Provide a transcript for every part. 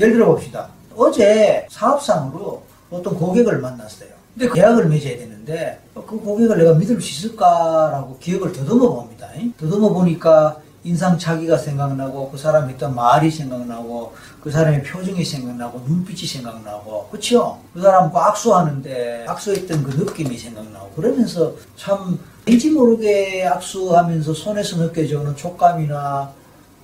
예를 들어 봅시다. 어제 사업상으로 어떤 고객을 만났어요. 근데 그 계약을 맺어야 되는데 그 고객을 내가 믿을 수 있을까라고 기억을 더듬어 봅니다. 더듬어 보니까 인상차기가 생각나고 그 사람이 했던 말이 생각나고 그 사람의 표정이 생각나고 눈빛이 생각나고 그치요? 그 사람과 악수하는데 악수했던 그 느낌이 생각나고 그러면서 참 왠지 모르게 악수하면서 손에서 느껴지는 촉감이나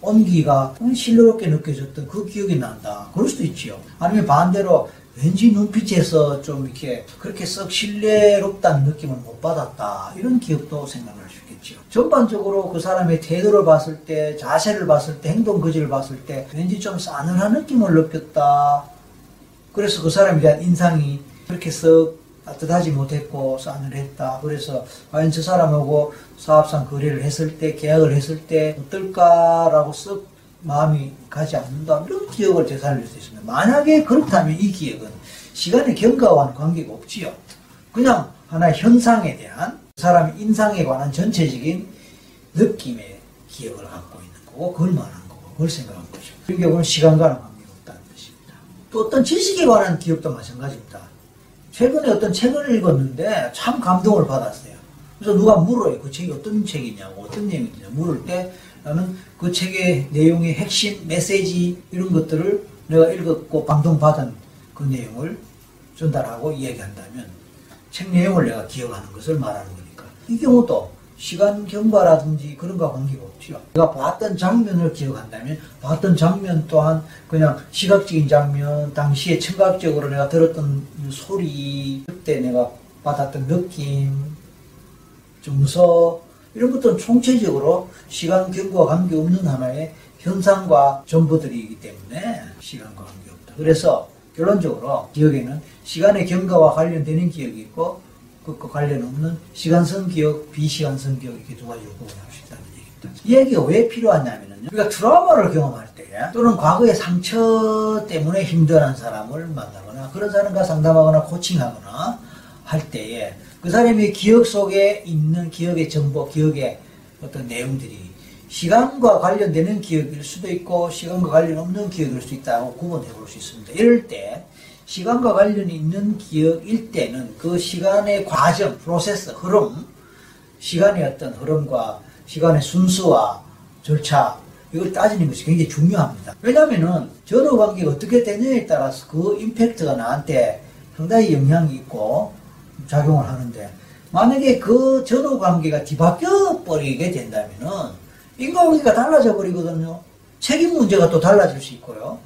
온기가 신뢰롭게 느껴졌던 그 기억이 난다. 그럴 수도 있지요. 아니면 반대로 왠지 눈빛에서 좀 이렇게 그렇게 썩 신뢰롭다는 느낌을 못 받았다. 이런 기억도 생각날 수 있겠죠. 전반적으로 그 사람의 태도를 봤을 때, 자세를 봤을 때, 행동 거지를 봤을 때 왠지 좀 싸늘한 느낌을 느꼈다. 그래서 그 사람에 대한 인상이 그렇게 썩따 뜻하지 못했고 싸늘했다. 그래서 과연 저 사람하고 사업상 거래를 했을 때, 계약을 했을 때 어떨까라고 썩 마음이 가지 않는다. 이런 기억을 되살릴 수 있습니다. 만약에 그렇다면 이 기억은 시간의 경과와는 관계가 없지요. 그냥 하나의 현상에 대한 사람의 인상에 관한 전체적인 느낌의 기억을 갖고 있는 거고, 그걸 말하는 거고, 그걸 생각한 거죠. 이 경우는 시간과는 관계가 없다는 것입니다. 또 어떤 지식에 관한 기억도 마찬가지입니다. 최근에 어떤 책을 읽었는데 참 감동을 받았어요. 그래서 누가 물어요. 그 책이 어떤 책이냐고, 어떤 내용이냐 물을 때 나는 그 책의 내용의 핵심, 메시지 이런 것들을 내가 읽었고 감동받은 그 내용을 전달하고 이야기한다면 책 내용을 내가 기억하는 것을 말하는 거니까. 이 경우도 시간 경과라든지 그런 거 관계가 없지요. 내가 봤던 장면을 기억한다면 봤던 장면 또한 그냥 시각적인 장면, 당시에 청각적으로 내가 들었던 소리, 그때 내가 받았던 느낌, 정서 이런 것들은 총체적으로 시간 경과와 관계없는 하나의 현상과 정보들이기 때문에 시간과 관계없다. 그래서 결론적으로 기억에는 시간의 경과와 관련되는 기억이 있고 그 것과 관련 없는 시간성 기억, 비시간성 기억 이렇게 두 가지로 구분할 수 있다는 얘기입니다. 이 얘기가 왜 필요하냐면요. 우리가 트라우마를 경험할 때 또는 과거의 상처 때문에 힘들어하는 사람을 만나거나 그런 사람과 상담하거나 코칭하거나 할 때에 그 사람의 기억 속에 있는 기억의 정보, 기억의 어떤 내용들이 시간과 관련되는 기억일 수도 있고 시간과 관련 없는 기억일 수 있다고 구분해 볼 수 있습니다. 이럴 때 시간과 관련이 있는 기억일 때는 그 시간의 과정, 프로세스, 흐름, 시간의 어떤 흐름과 시간의 순서와 절차 이걸 따지는 것이 굉장히 중요합니다. 왜냐하면은 전후 관계가 어떻게 되느냐에 따라서 그 임팩트가 나한테 상당히 영향이 있고 작용을 하는데 만약에 그 전후 관계가 뒤바뀌어 버리게 된다면은 인과관계가 달라져 버리거든요. 책임 문제가 또 달라질 수 있고요.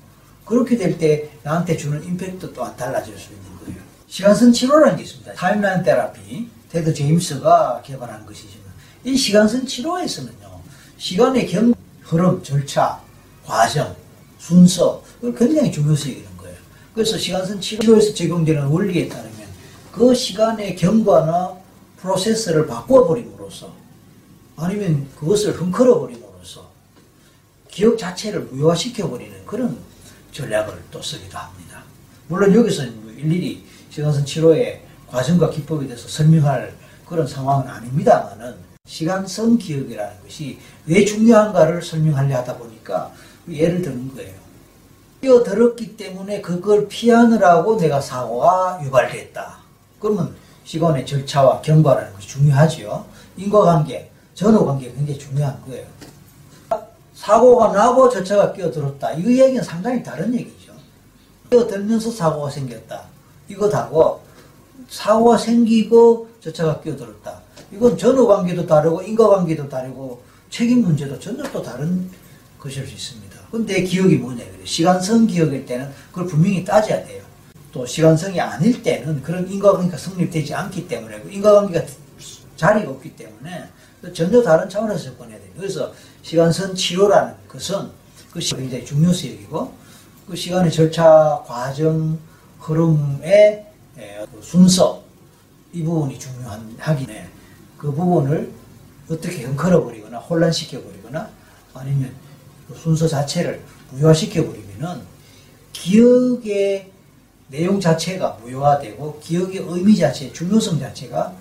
그렇게 될 때 나한테 주는 임팩트 또한 달라질 수 있는 거예요. 시간선 치료라는 게 있습니다. 타임라인 테라피, 테드 제임스가 개발한 것이지만 이 시간선 치료에서는요. 시간의 경, 흐름, 절차, 과정, 순서 굉장히 중요시 여기는 거예요. 그래서 시간선 치료에서 적용되는 원리에 따르면 그 시간의 경과나 프로세스를 바꿔버림으로써 아니면 그것을 헝클어버림으로써 기억 자체를 무효화시켜버리는 그런 전략을 또 쓰기도 합니다. 물론 여기서는 뭐 일일이 시간선 치료의 과정과 기법에 대해서 설명할 그런 상황은 아닙니다만은 시간성 기억이라는 것이 왜 중요한가를 설명하려 하다 보니까 예를 드는 거예요. 뛰어들었기 때문에 그걸 피하느라고 내가 사고가 유발됐다. 그러면 시간의 절차와 경과라는 것이 중요하지요. 인과관계, 전후관계가 굉장히 중요한 거예요. 사고가 나고 저 차가 끼어들었다. 이 얘기는 상당히 다른 얘기죠. 끼어들면서 사고가 생겼다. 이거하고 사고가 생기고 저 차가 끼어들었다. 이건 전후관계도 다르고 인과관계도 다르고 책임 문제도 전혀 또 다른 것일 수 있습니다. 근데 기억이 뭐냐 그래 시간성 기억일 때는 그걸 분명히 따져야 돼요. 또 시간성이 아닐 때는 그런 인과관계가 성립되지 않기 때문에 그 인과관계가 자리가 없기 때문에 전혀 다른 차원에서 접근해야 돼요. 그래서 시간선 치료라는 것은 그것이 굉장히 중요시 여기고 그 시간의 절차, 과정, 흐름의 그 순서 이 부분이 중요하기 때문에 그 부분을 어떻게 헝클어버리거나 혼란시켜버리거나 아니면 그 순서 자체를 무효화시켜버리면은 기억의 내용 자체가 무효화되고 기억의 의미 자체, 중요성 자체가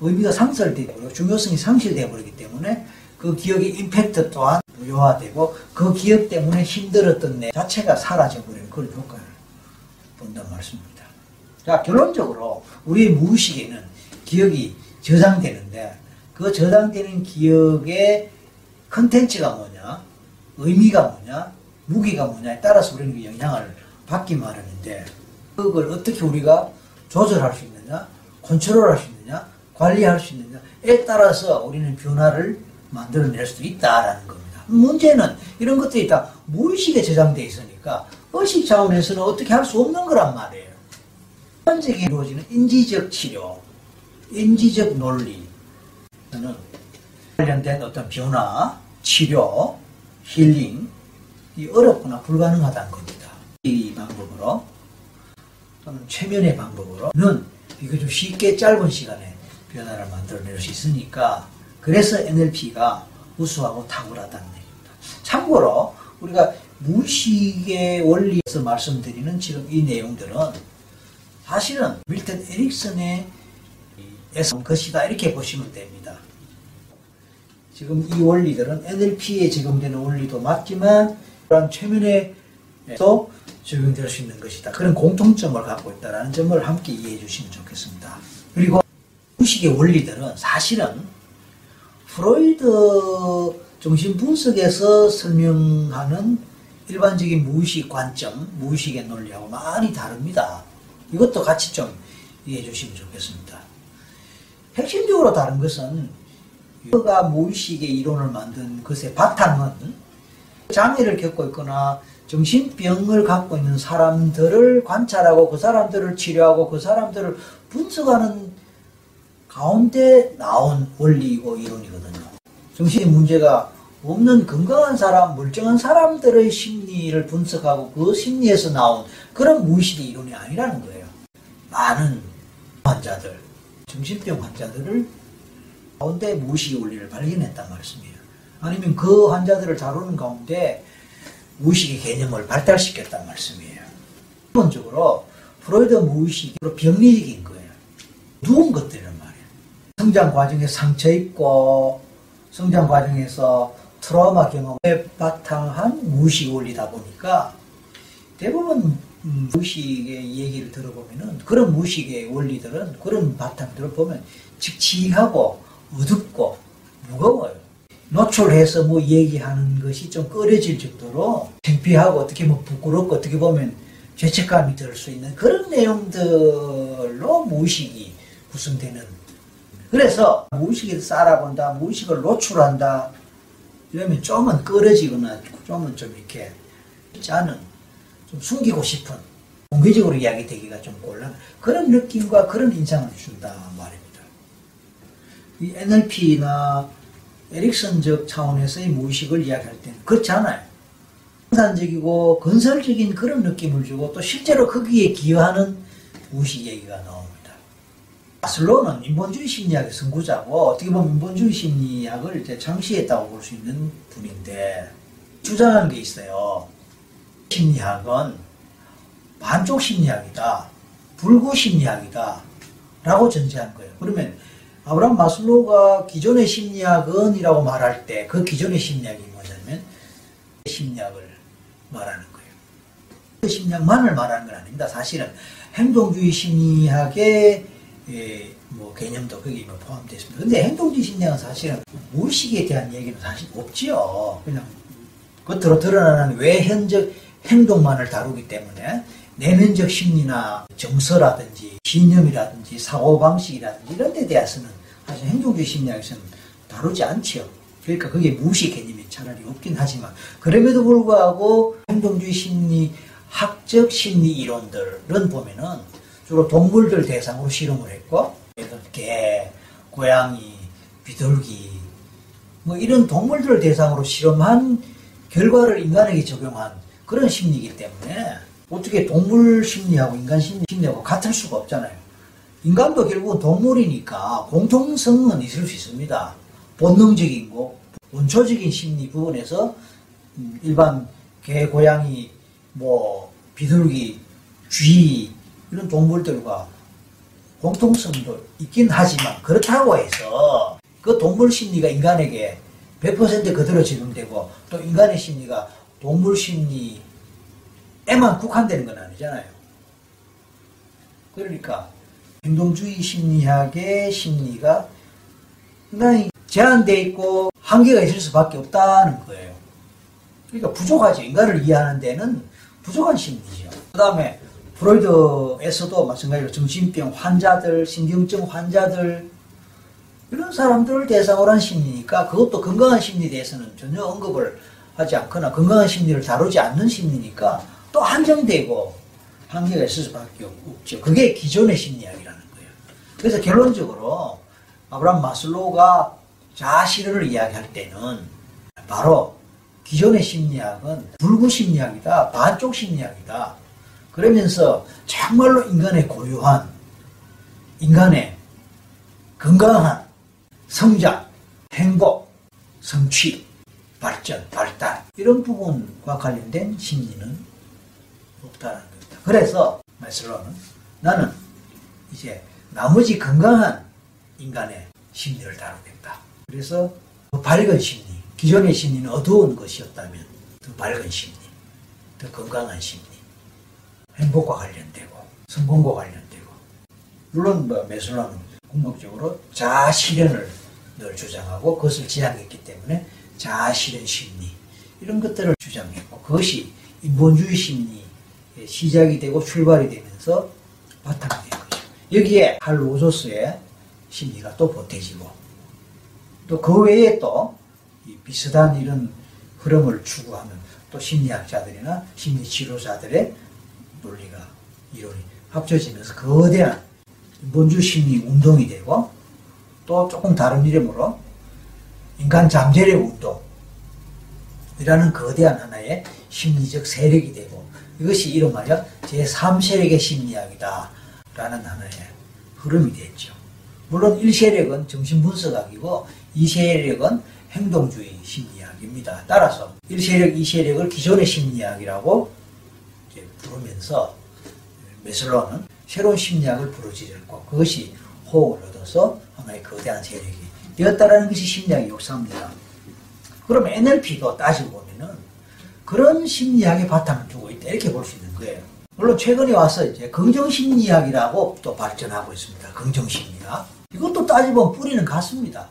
의미가 상설되고 중요성이 상실되어 버리기 때문에 그 기억의 임팩트 또한 무효화되고 그 기억 때문에 힘들었던 내 자체가 사라져버리는 그런 효과를 본다는 말씀입니다. 자, 결론적으로 우리의 무의식에는 기억이 저장되는데 그 저장되는 기억의 컨텐츠가 뭐냐, 의미가 뭐냐, 무기가 뭐냐에 따라서 우리는 그 영향을 받기 마련인데 그걸 어떻게 우리가 조절할 수 있느냐, 컨트롤할 수 있느냐, 관리할 수 있느냐에 따라서 우리는 변화를 만들어낼 수도 있다라는 겁니다. 문제는 이런 것들이 다 무의식에 저장되어 있으니까 의식 차원에서는 어떻게 할 수 없는 거란 말이에요. 일반적인 이루어지는 인지적 치료, 인지적 논리 는 관련된 어떤 변화, 치료, 힐링, 이 어렵거나 불가능하다는 겁니다. 이 방법으로 또는 최면의 방법으로는 이거 좀 쉽게 짧은 시간에 변화를 만들어낼 수 있으니까 그래서 NLP가 우수하고 탁월하다는 얘기입니다. 참고로 우리가 무의식의 원리에서 말씀드리는 지금 이 내용들은 사실은 밀턴 에릭슨의 에서 온 것이다 이렇게 보시면 됩니다. 지금 이 원리들은 NLP에 적용되는 원리도 맞지만 그런 최면에도 적용될 수 있는 것이다. 그런 공통점을 갖고 있다는 점을 함께 이해해 주시면 좋겠습니다. 그리고 무의식의 원리들은 사실은 프로이드 정신 분석에서 설명하는 일반적인 무의식 관점, 무의식의 논리하고 많이 다릅니다. 이것도 같이 좀 이해해 주시면 좋겠습니다. 핵심적으로 다른 것은 그가 무의식의 이론을 만든 것의 바탕은 장애를 겪고 있거나 정신병을 갖고 있는 사람들을 관찰하고 그 사람들을 치료하고 그 사람들을 분석하는 가운데 나온 원리이고 이론이거든요. 정신의 문제가 없는 건강한 사람, 멀쩡한 사람들의 심리를 분석하고 그 심리에서 나온 그런 무의식의 이론이 아니라는 거예요. 많은 환자들, 정신병 환자들을 가운데 무의식의 원리를 발견했단 말씀이에요. 아니면 그 환자들을 다루는 가운데 무의식의 개념을 발달시켰단 말씀이에요. 기본적으로 프로이드 무의식으로 병리적인 거예요. 누운 말이에요. 성장 과정에 상처 입고 성장 과정에서 트라우마 경험에 바탕한 무의식 원리다 보니까 대부분 음, 무의식의 얘기를 들어보면은 그런 무의식의 원리들은 그런 바탕들을 보면 칙칙하고 어둡고 무거워요. 노출해서 뭐 얘기하는 것이 좀 꺼려질 정도로 창피하고 어떻게 뭐 부끄럽고 어떻게 보면 죄책감이 들 수 있는 그런 내용들로 무의식이 구성되는 그래서 무의식을 쌓아본다 무의식을 노출한다 이러면 좀은 꺼려지거나 좀은 좀 이렇게 짜는 좀 숨기고 싶은 공개적으로 이야기되기가 좀 곤란 그런 느낌과 그런 인상을 준다 말입니다. 이 NLP나 에릭슨적 차원에서의 무의식을 이야기할 때는 그렇지 않아요. 생산적이고 건설적인 그런 느낌을 주고 또 실제로 거기에 기여하는 무의식 얘기가 나옵니다. 마슬로는 인본주의 심리학의 선구자고 어떻게 보면 인본주의 심리학을 이제 창시했다고 볼 수 있는 분인데 주장하는 게 있어요. 심리학은 반쪽 심리학이다. 불구 심리학이다. 라고 전제한 거예요. 그러면 아브라함 마슬로가 기존의 심리학은이라고 말할 때 그 기존의 심리학이 뭐냐면 심리학을 말하는 거예요. 그 심리학만을 말하는 건 아닙니다. 사실은 행동주의 심리학의 예, 뭐 개념도 거기 뭐 포함되어 있습니다. 근데 행동주의 심리학은 사실은 무의식에 대한 얘기는 사실 없지요. 그냥 겉으로 드러나는 외현적 행동만을 다루기 때문에 내면적 심리나 정서라든지 신념이라든지 사고방식이라든지 이런 데 대해서는 사실 행동주의 심리학에서는 다루지 않지요. 그러니까 그게 무의식 개념이 차라리 없긴 하지만 그럼에도 불구하고 행동주의 심리 학적 심리 이론들은 보면은 주로 동물들 대상으로 실험을 했고 개, 고양이, 비둘기 뭐 이런 동물들을 대상으로 실험한 결과를 인간에게 적용한 그런 심리이기 때문에 어떻게 동물 심리하고 인간 심리하고 같을 수가 없잖아요. 인간도 결국은 동물이니까 공통성은 있을 수 있습니다. 본능적인 거, 원초적인 심리 부분에서 음, 일반 개, 고양이, 뭐 비둘기, 쥐 이런 동물들과 공통성도 있긴 하지만 그렇다고 해서 그 동물 심리가 인간에게 100% 그대로 적용되고 또 인간의 심리가 동물 심리에만 국한되는 건 아니잖아요. 그러니까 행동주의 심리학의 심리가 상당히 제한되어 있고 한계가 있을 수밖에 없다는 거예요. 그러니까 부족하죠. 인간을 이해하는 데는 부족한 심리죠. 그 다음에 프로이드에서도 마찬가지로 정신병 환자들, 신경증 환자들 이런 사람들을 대상으로 한 심리니까 그것도 건강한 심리에 대해서는 전혀 언급을 하지 않거나 건강한 심리를 다루지 않는 심리니까 또 한정되고 한계가 있을 수밖에 없죠. 그게 기존의 심리학이라는 거예요. 그래서 결론적으로 아브라함 마슬로우가 자아실현을 이야기할 때는 바로 기존의 심리학은 불구 심리학이다, 반쪽 심리학이다. 그러면서 정말로 인간의 고유한, 인간의 건강한 성장, 행복, 성취, 발전, 발달 이런 부분과 관련된 심리는 없다는 겁니다. 그래서 마슬로는 나는 이제 나머지 건강한 인간의 심리를 다루겠다. 그래서 더 밝은 심리, 기존의 심리는 어두운 것이었다면 더 밝은 심리, 더 건강한 심리, 행복과 관련되고 성공과 관련되고 물론 뭐 메슬라는 궁극적으로 자아 실현을 늘 주장하고 그것을 지향했기 때문에 자아 실현 심리 이런 것들을 주장했고 그것이 인본주의 심리의 시작이 되고 출발이 되면서 바탕이 된 거죠. 여기에 칼 로저스의 심리가 또 보태지고 또 그 외에 또 비슷한 이런 흐름을 추구하는 또 심리학자들이나 심리치료자들의 논리가 이론이 합쳐지면서 거대한 인본주의 심리 운동이 되고 또 조금 다른 이름으로 인간 잠재력 운동이라는 거대한 하나의 심리적 세력이 되고 이것이 이름하여 제3세력의 심리학이다 라는 하나의 흐름이 됐죠. 물론 1세력은 정신분석학이고 2세력은 행동주의 심리학입니다. 따라서 1세력, 2세력을 기존의 심리학이라고 부르면서 메슬로는 새로운 심리학을 부르짖었고 그것이 호응을 얻어서 하나의 거대한 세력이 되었다라는 것이 심리학의 역사입니다. 그럼 NLP도 따지고 보면은 그런 심리학의 바탕을 두고 있다 이렇게 볼 수 있는 거예요. 물론 최근에 와서 이제 긍정심리학이라고 또 발전하고 있습니다. 긍정심리학. 이것도 따지보면 뿌리는 같습니다.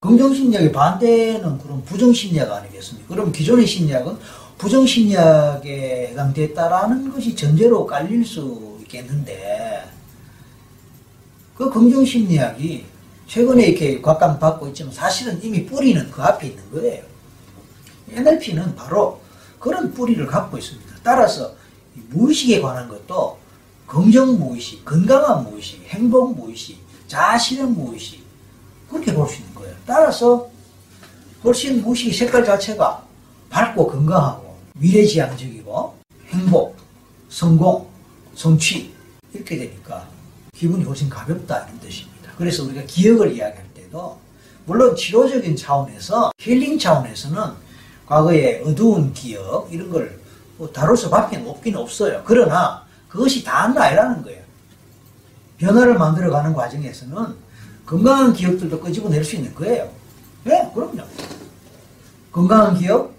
긍정심리학의 반대는 그럼 부정심리학 아니겠습니까? 그럼 기존의 심리학은 부정심리학에 해당됐다라는 것이 전제로 깔릴 수 있겠는데 그 긍정심리학이 최근에 이렇게 곽강받고 있지만 사실은 이미 뿌리는 그 앞에 있는 거예요. NLP는 바로 그런 뿌리를 갖고 있습니다. 따라서 무의식에 관한 것도 긍정 무의식, 건강한 무의식, 행복 무의식, 자아실현 무의식 그렇게 볼 수 있는 거예요. 따라서 훨씬 무의식의 색깔 자체가 밝고 건강하고 미래지향적이고 행복, 성공, 성취 이렇게 되니까 기분이 훨씬 가볍다 이런 뜻입니다. 그래서 우리가 기억을 이야기할 때도 물론 치료적인 차원에서 힐링 차원에서는 과거의 어두운 기억 이런 걸 뭐 다룰 수밖에 없긴 없어요. 그러나 그것이 다는 아니라는 거예요. 변화를 만들어가는 과정에서는 건강한 기억들도 끄집어낼 수 있는 거예요. 네, 그럼요. 건강한 기억,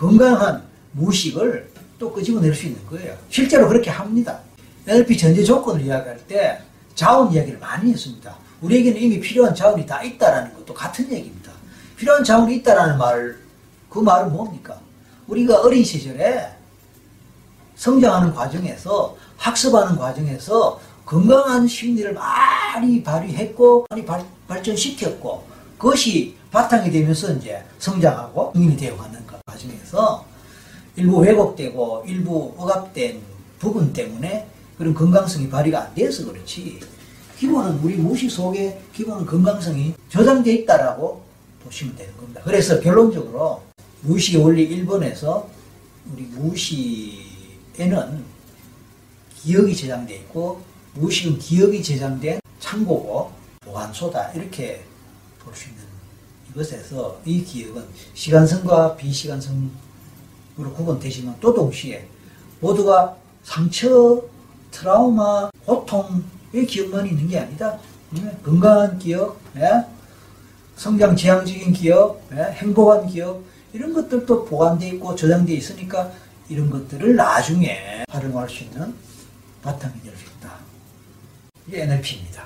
건강한 무식을 또 끄집어낼 수 있는 거예요. 실제로 그렇게 합니다. NLP 전제 조건을 이야기할 때 자원 이야기를 많이 했습니다. 우리에게는 이미 필요한 자원이 다 있다라는 것도 같은 얘기입니다. 필요한 자원이 있다라는 말, 그 말은 뭡니까? 우리가 어린 시절에 성장하는 과정에서 학습하는 과정에서 건강한 심리를 많이 발휘했고 많이 발, 발전시켰고 그것이 바탕이 되면서 이제 성장하고 성인이 되어 가는 과정에서 일부 왜곡되고 일부 억압된 부분 때문에 그런 건강성이 발휘가 안 돼서 그렇지 기본은 우리 무식 속에 기본은 건강성이 저장되어 있다라고 보시면 되는 겁니다. 그래서 결론적으로 무의식의 원리 1번에서 우리 무의식에는 기억이 저장되어 있고 무의식은 기억이 저장된 창고고 보관소다 이렇게 볼 수 있는 이것에서 이 기억은 시간성과 비시간성으로 구분되지만 또 동시에 모두가 상처, 트라우마, 고통의 기억만 있는 게 아니다. 건강한 기억, 예? 성장 지향적인 기업, 예, 행복한 기업 이런 것들도 보관되어 있고 저장되어 있으니까 이런 것들을 나중에 활용할 수 있는 바탕이 될 수 있다. 이게 NLP입니다.